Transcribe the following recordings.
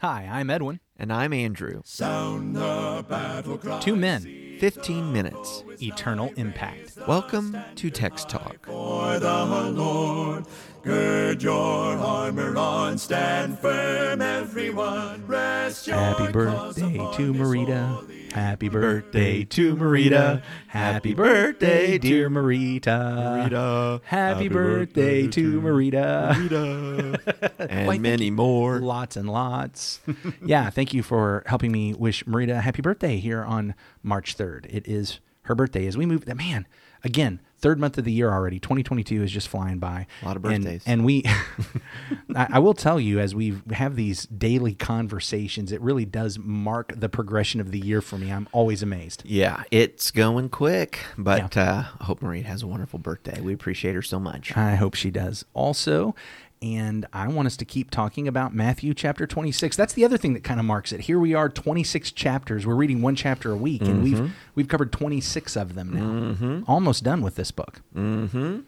Hi, I'm Edwin. And I'm Andrew. Sound the battle cry. Two men, 15 minutes. eternal impact. Welcome to Text Talk. For the Lord, gird your armor on, stand firm, everyone. Rest your Happy birthday to his Marita. Happy birthday to Marita. Happy birthday, dear Marita. Marita. Happy birthday to Marita. Marita. and Why, many more. Lots and lots. yeah, thank you for helping me wish Marita a happy birthday here on March 3rd. It is her birthday as we move. Man, again, third month of the year already. 2022 is just flying by. A lot of birthdays. And, we, I, I will tell you, as we have these daily conversations, it really does mark the progression of the year for me. I'm always amazed. Yeah, it's going quick, but uh, I hope Marie has a wonderful birthday. We appreciate her so much. I hope she does also. And I want us to keep talking about Matthew chapter 26. That's the other thing that kind of marks it. Here we are, 26 chapters. We're reading one chapter a week, and we've mm-hmm. we've covered 26 of them now. Mm-hmm. Almost done with this book. Mm-hmm.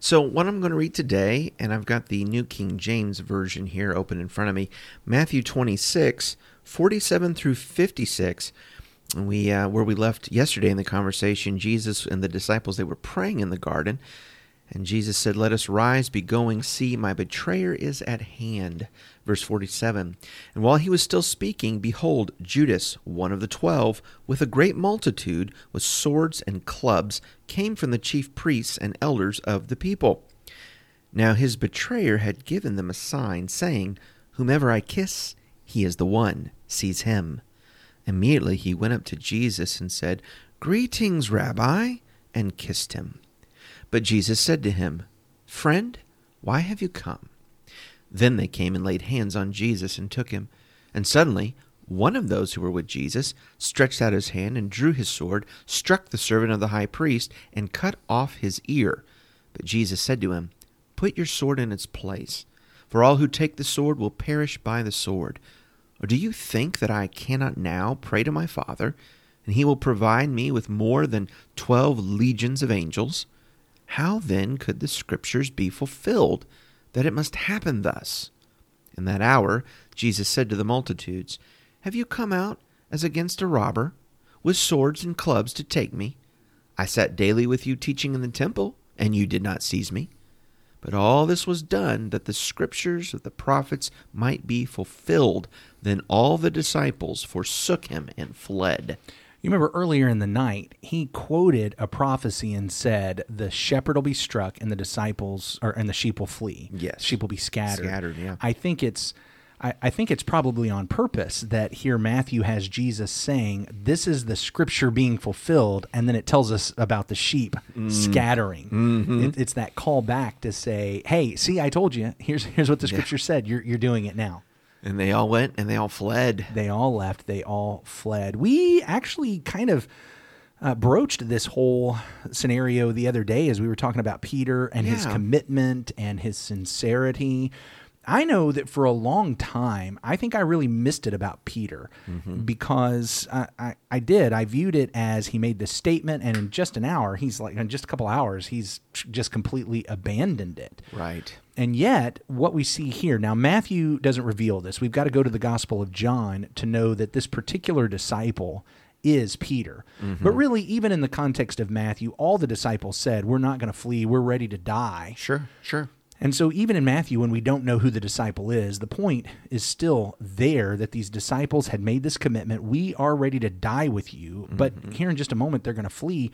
So, what I'm going to read today, and I've got the New King James Version here open in front of me Matthew 26, 47 through 56. And we, uh, where we left yesterday in the conversation, Jesus and the disciples, they were praying in the garden. And Jesus said, Let us rise, be going, see, my betrayer is at hand. Verse 47. And while he was still speaking, behold, Judas, one of the twelve, with a great multitude, with swords and clubs, came from the chief priests and elders of the people. Now his betrayer had given them a sign, saying, Whomever I kiss, he is the one. Seize him. Immediately he went up to Jesus and said, Greetings, Rabbi, and kissed him. But Jesus said to him, Friend, why have you come? Then they came and laid hands on Jesus and took him. And suddenly one of those who were with Jesus stretched out his hand and drew his sword, struck the servant of the high priest, and cut off his ear. But Jesus said to him, Put your sword in its place, for all who take the sword will perish by the sword. Or do you think that I cannot now pray to my Father, and he will provide me with more than twelve legions of angels? How then could the Scriptures be fulfilled, that it must happen thus? In that hour Jesus said to the multitudes, Have you come out as against a robber, with swords and clubs to take me? I sat daily with you teaching in the temple, and you did not seize me. But all this was done that the scriptures of the prophets might be fulfilled. Then all the disciples forsook him and fled. You remember earlier in the night, he quoted a prophecy and said, "The shepherd will be struck, and the disciples, or and the sheep will flee. Yes. sheep will be scattered. Scattered, yeah. I think it's, I, I think it's probably on purpose that here Matthew has Jesus saying, "This is the scripture being fulfilled," and then it tells us about the sheep Mm. scattering. Mm-hmm. It, it's that call back to say, "Hey, see, I told you. Here's here's what the scripture said. You're you're doing it now." And they all went and they all fled. They all left. They all fled. We actually kind of uh, broached this whole scenario the other day as we were talking about Peter and his commitment and his sincerity. I know that for a long time, I think I really missed it about Peter mm-hmm. because I, I, I did. I viewed it as he made this statement, and in just an hour, he's like, in just a couple hours, he's just completely abandoned it. Right. And yet, what we see here now, Matthew doesn't reveal this. We've got to go to the Gospel of John to know that this particular disciple is Peter. Mm-hmm. But really, even in the context of Matthew, all the disciples said, We're not going to flee, we're ready to die. Sure, sure. And so, even in Matthew, when we don't know who the disciple is, the point is still there that these disciples had made this commitment. We are ready to die with you. But mm-hmm. here in just a moment, they're going to flee.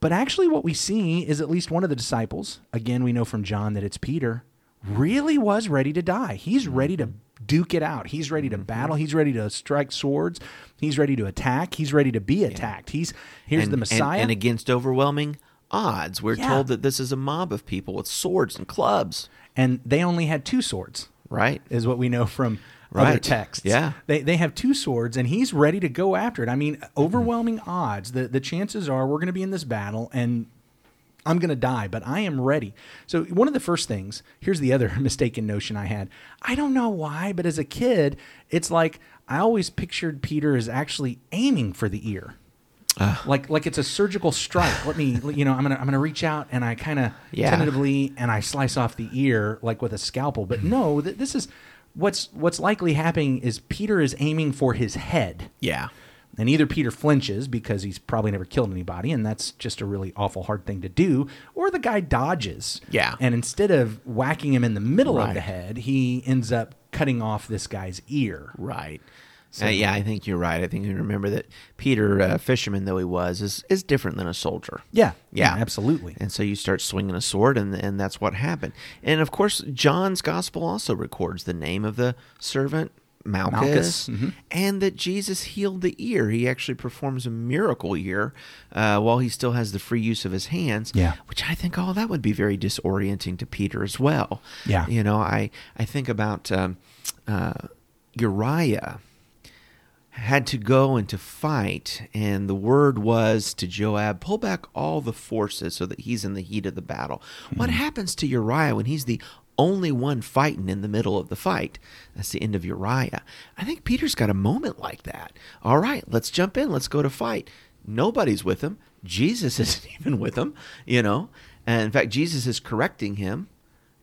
But actually, what we see is at least one of the disciples, again, we know from John that it's Peter, really was ready to die. He's mm-hmm. ready to duke it out. He's ready to mm-hmm. battle. He's ready to strike swords. He's ready to attack. He's ready to be attacked. He's here's and, the and- Messiah. And, against overwhelming odds, we're Yeah. told that this is a mob of people with swords and clubs. and they only had two swords. Right. is what we know from other texts. Yeah. They, they have two swords and he's ready to go after it. I mean, overwhelming odds. The the chances are we're going to be in this battle and I'm going to die, but I am ready. So, one of the first things, here's the other mistaken notion I had. I don't know why, but as a kid, it's like I always pictured Peter as actually aiming for the ear. Ah. like like it's a surgical strike. Let me you know, I'm going to I'm to reach out and I kind of Yeah. tentatively and I slice off the ear like with a scalpel. But no, mm-hmm. th- this is what's what's likely happening is Peter is aiming for his head. Yeah. And either Peter flinches because he's probably never killed anybody, and that's just a really awful hard thing to do, or the guy dodges. Yeah. And instead of whacking him in the middle of the head, he ends up cutting off this guy's ear. Right. Uh, yeah, I think you're right. I think you remember that Peter, uh, fisherman though he was, is, is different than a soldier. Yeah. Yeah. absolutely. And so you start swinging a sword, and and that's what happened. And of course, John's gospel also records the name of the servant Malchus, Malchus, mhm. and that Jesus healed the ear. He actually performs a miracle here uh, while he still has the free use of his hands. Yeah. which I think, oh, that would be very disorienting to Peter as well. Yeah. you know, I I think about um, uh, Uriah had to go and to fight, and the word was to Joab, pull back all the forces so that he's in the heat of the battle. Hmm. What happens to Uriah when he's the only one fighting in the middle of the fight? That's the end of Uriah. I think Peter's got a moment like that. All right, let's jump in, let's go to fight. Nobody's with him. Jesus isn't even with him, you know. And in fact, Jesus is correcting him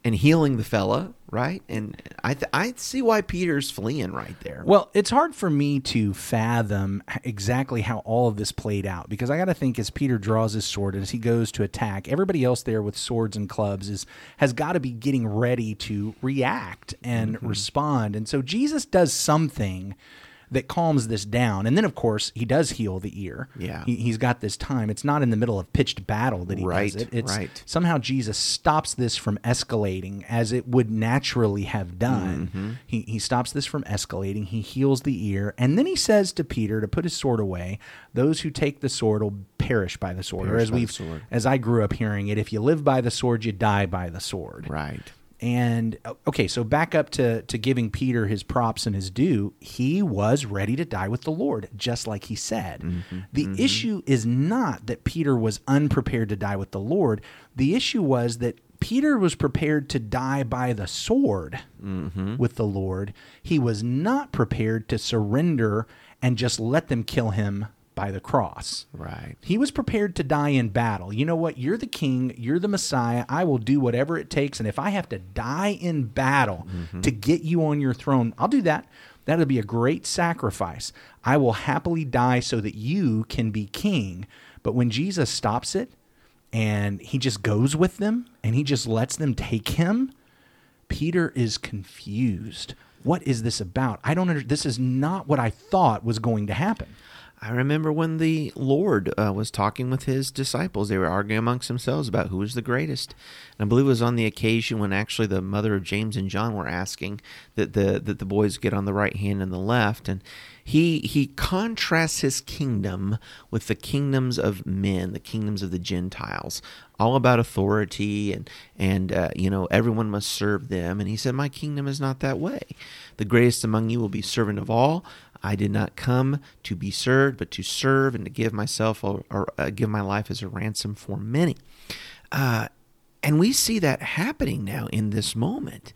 and healing the fella, right? And I th- I see why Peter's fleeing right there. Well, it's hard for me to fathom exactly how all of this played out because I got to think as Peter draws his sword and as he goes to attack, everybody else there with swords and clubs is has got to be getting ready to react and Mm-hmm. respond. And so Jesus does something that calms this down. And then of course, he does heal the ear. Yeah. He, he's got this time. It's not in the middle of pitched battle that he Right, does it. It's right. somehow Jesus stops this from escalating as it would naturally have done. Mm-hmm. He, he stops this from escalating. He heals the ear. And then he says to Peter to put his sword away. Those who take the sword will perish by the sword. or as we've sword. as I grew up hearing it, if you live by the sword, you die by the sword. right. And uh, okay, so back up to to giving Peter his props and his due. He was ready to die with the Lord, just like he said. Mm-hmm. The mm-hmm. issue is not that Peter was unprepared to die with the Lord. The issue was that Peter was prepared to die by the sword mm-hmm. with the Lord. He was not prepared to surrender and just let them kill him by the cross. Right. He was prepared to die in battle. You know what? You're the king. You're the Messiah. I will do whatever it takes. And if I have to die in battle mm-hmm. to get you on your throne, I'll do that. That'll be a great sacrifice. I will happily die so that you can be king. But when Jesus stops it and he just goes with them and he just lets them take him, Peter is confused. What is this about? I don't under, this is not what I thought was going to happen. I remember when the Lord uh, was talking with his disciples. They were arguing amongst themselves about who was the greatest. And I believe it was on the occasion when actually the mother of James and John were asking that the that the boys get on the right hand and the left. And he he contrasts his kingdom with the kingdoms of men, the kingdoms of the Gentiles, all about authority and and uh, you know everyone must serve them. And he said, "My kingdom is not that way. The greatest among you will be servant of all." I did not come to be served, but to serve and to give myself or, or uh, give my life as a ransom for many. Uh, and we see that happening now in this moment.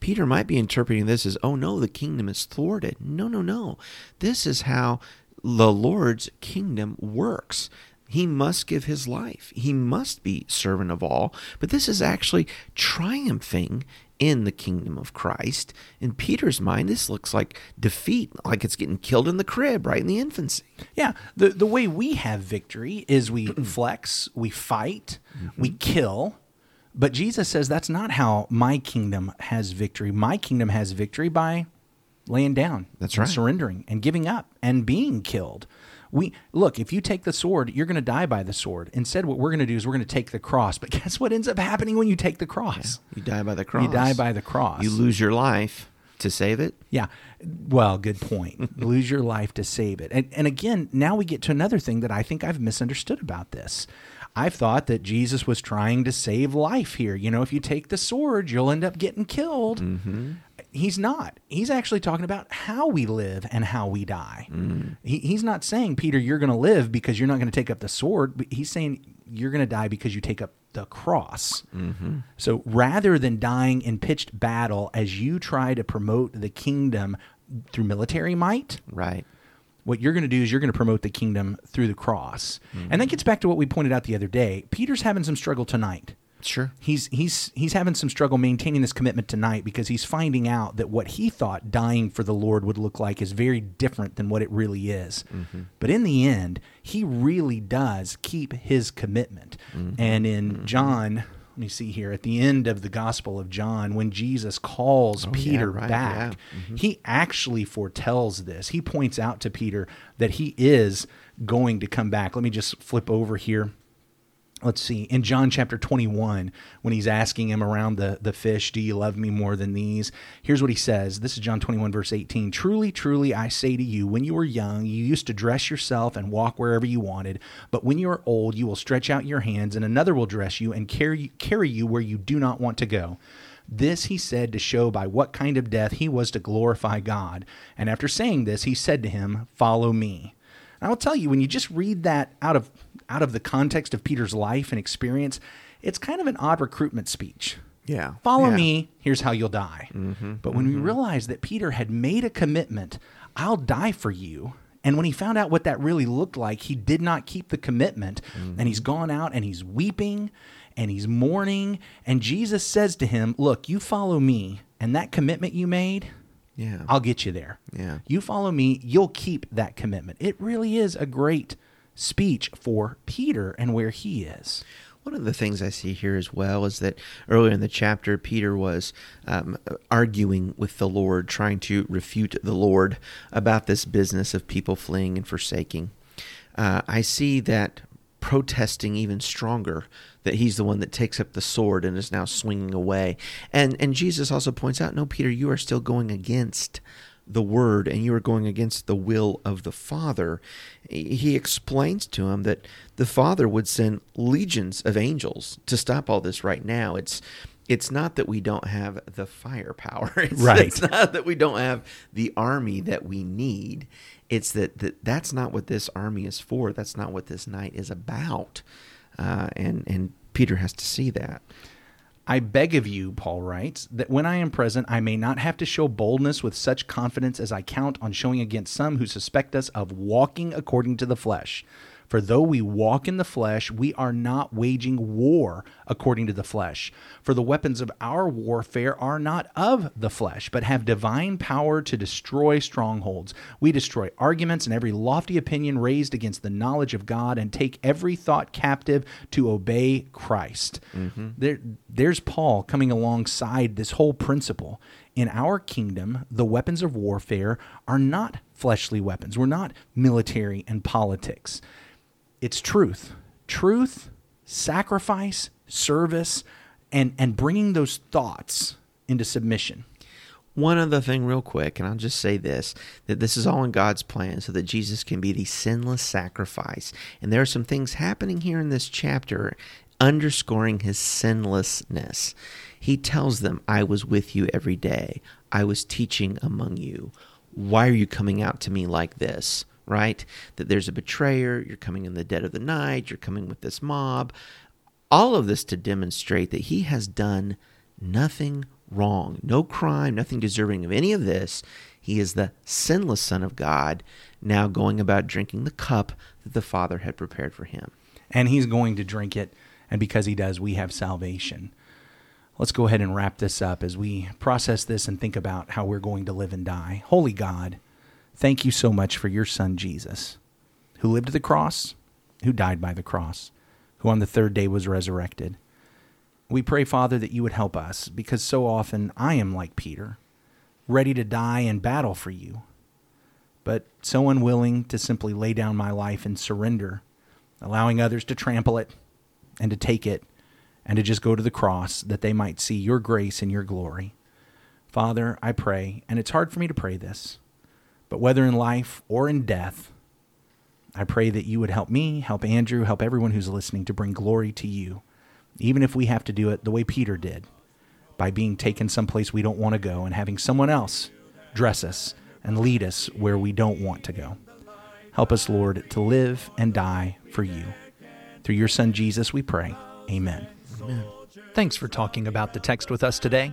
Peter might be interpreting this as, oh no, the kingdom is thwarted. No, no, no. This is how the Lord's kingdom works. He must give his life. He must be servant of all. But this is actually triumphing in the kingdom of Christ. In Peter's mind, this looks like defeat, like it's getting killed in the crib, right in the infancy. Yeah, the the way we have victory is we flex, we fight, we Mm-hmm. kill. But Jesus says that's not how my kingdom has victory. My kingdom has victory by laying down, That's right. surrendering and giving up and being killed. We look, if you take the sword, you're going to die by the sword. Instead, what we're going to do is we're going to take the cross. But guess what ends up happening when you take the cross? You die by the cross. You die by the cross. You lose your life to save it. Yeah. Well, good point. Lose your life to save it. And, and again, now we get to another thing that I think I've misunderstood about this. I've thought that Jesus was trying to save life here. You know, if you take the sword, you'll end up getting killed. Mm-hmm. He's not. He's actually talking about how we live and how we die. Mm. He, he's not saying, Peter, you're going to live because you're not going to take up the sword. But he's saying you're going to die because you take up the cross. Mm-hmm. So rather than dying in pitched battle as you try to promote the kingdom through military might, Right. what you're going to do is you're going to promote the kingdom through the cross. Mm. And that gets back to what we pointed out the other day. Peter's having some struggle tonight. Sure. He's he's he's having some struggle maintaining this commitment tonight because he's finding out that what he thought dying for the Lord would look like is very different than what it really is. Mm-hmm. But in the end, he really does keep his commitment. Mm-hmm. And in mm-hmm. John, let me see here, at the end of the Gospel of John, when Jesus calls oh, Peter right, back, yeah. he actually foretells this. He points out to Peter that he is going to come back. Let me just flip over here let's see in john chapter 21 when he's asking him around the, the fish do you love me more than these? Here's what he says. This is john 21 verse 18 truly truly i say to you when you were young you used to dress yourself and walk wherever you wanted. But when you are old you will stretch out your hands and another will dress you and carry, carry you where you do not want to go. This he said to show by what kind of death he was to glorify god. And after saying this he said to him follow me. And I'll tell you, when you just read that out of out of the context of Peter's life and experience, it's kind of an odd recruitment speech. Yeah. Follow Yeah. me, here's how you'll die. Mm-hmm. but when we mm-hmm. realized that Peter had made a commitment, I'll die for you. And when he found out what that really looked like, he did not keep the commitment. And mm-hmm. he's gone out and he's weeping and he's mourning. And Jesus says to him, Look, you follow me, and that commitment you made, Yeah. I'll get you there. Yeah. You follow me, you'll keep that commitment. It really is a great speech for Peter and where he is. One of the things I see here as well is that earlier in the chapter, Peter was um, arguing with the Lord, trying to refute the Lord about this business of people fleeing and forsaking. Uh, I see that protesting even stronger that he's the one that takes up the sword and is now swinging away. And and Jesus also points out, no, Peter, you are still going against the word and you are going against the will of the Father. He explains to him that the Father would send legions of angels to stop all this right now. It's it's not that we don't have the firepower. It's, Right. It's not that we don't have the army that we need. It's that, that that's not what this army is for. That's not what this night is about. Uh, and and Peter has to see that. I beg of you, Paul writes, that when I am present, I may not have to show boldness with such confidence as I count on showing against some who suspect us of walking according to the flesh. For though we walk in the flesh, we are not waging war according to the flesh. For the weapons of our warfare are not of the flesh, but have divine power to destroy strongholds. We destroy arguments and every lofty opinion raised against the knowledge of God and take every thought captive to obey Christ. Mm-hmm. There, there's Paul coming alongside this whole principle. In our kingdom, the weapons of warfare are not fleshly weapons. We're not military and politics it's truth truth sacrifice service and and bringing those thoughts into submission One other thing, real quick, and I'll just say this that this is all in God's plan so that Jesus can be the sinless sacrifice. And there are some things happening here in this chapter underscoring his sinlessness. He tells them, I was with you every day, I was teaching among you. Why are you coming out to me like this? Right? That there's a betrayer, you're coming in the dead of the night, you're coming with this mob. All of this to demonstrate that he has done nothing wrong, no crime, nothing deserving of any of this. He is the sinless Son of God, now going about drinking the cup that the Father had prepared for him. and he's going to drink it and because he does we have salvation let's go ahead and wrap this up as we process this and think about how we're going to live and die holy god thank you so much for your son jesus who lived at the cross who died by the cross who on the third day was resurrected we pray father that you would help us because so often i am like peter ready to die in battle for you but so unwilling to simply lay down my life and surrender, allowing others to trample it and to take it and to just go to the cross that they might see your grace and your glory. Father, I pray, and it's hard for me to pray this, but whether in life or in death, I pray that you would help me, help Andrew, help everyone who's listening to bring glory to you, even if we have to do it the way Peter did, by being taken someplace we don't want to go and having someone else dress us and lead us where we don't want to go. Help us, Lord, to live and die for you. Through your Son Jesus, we pray. Amen. Thanks for talking about the text with us today.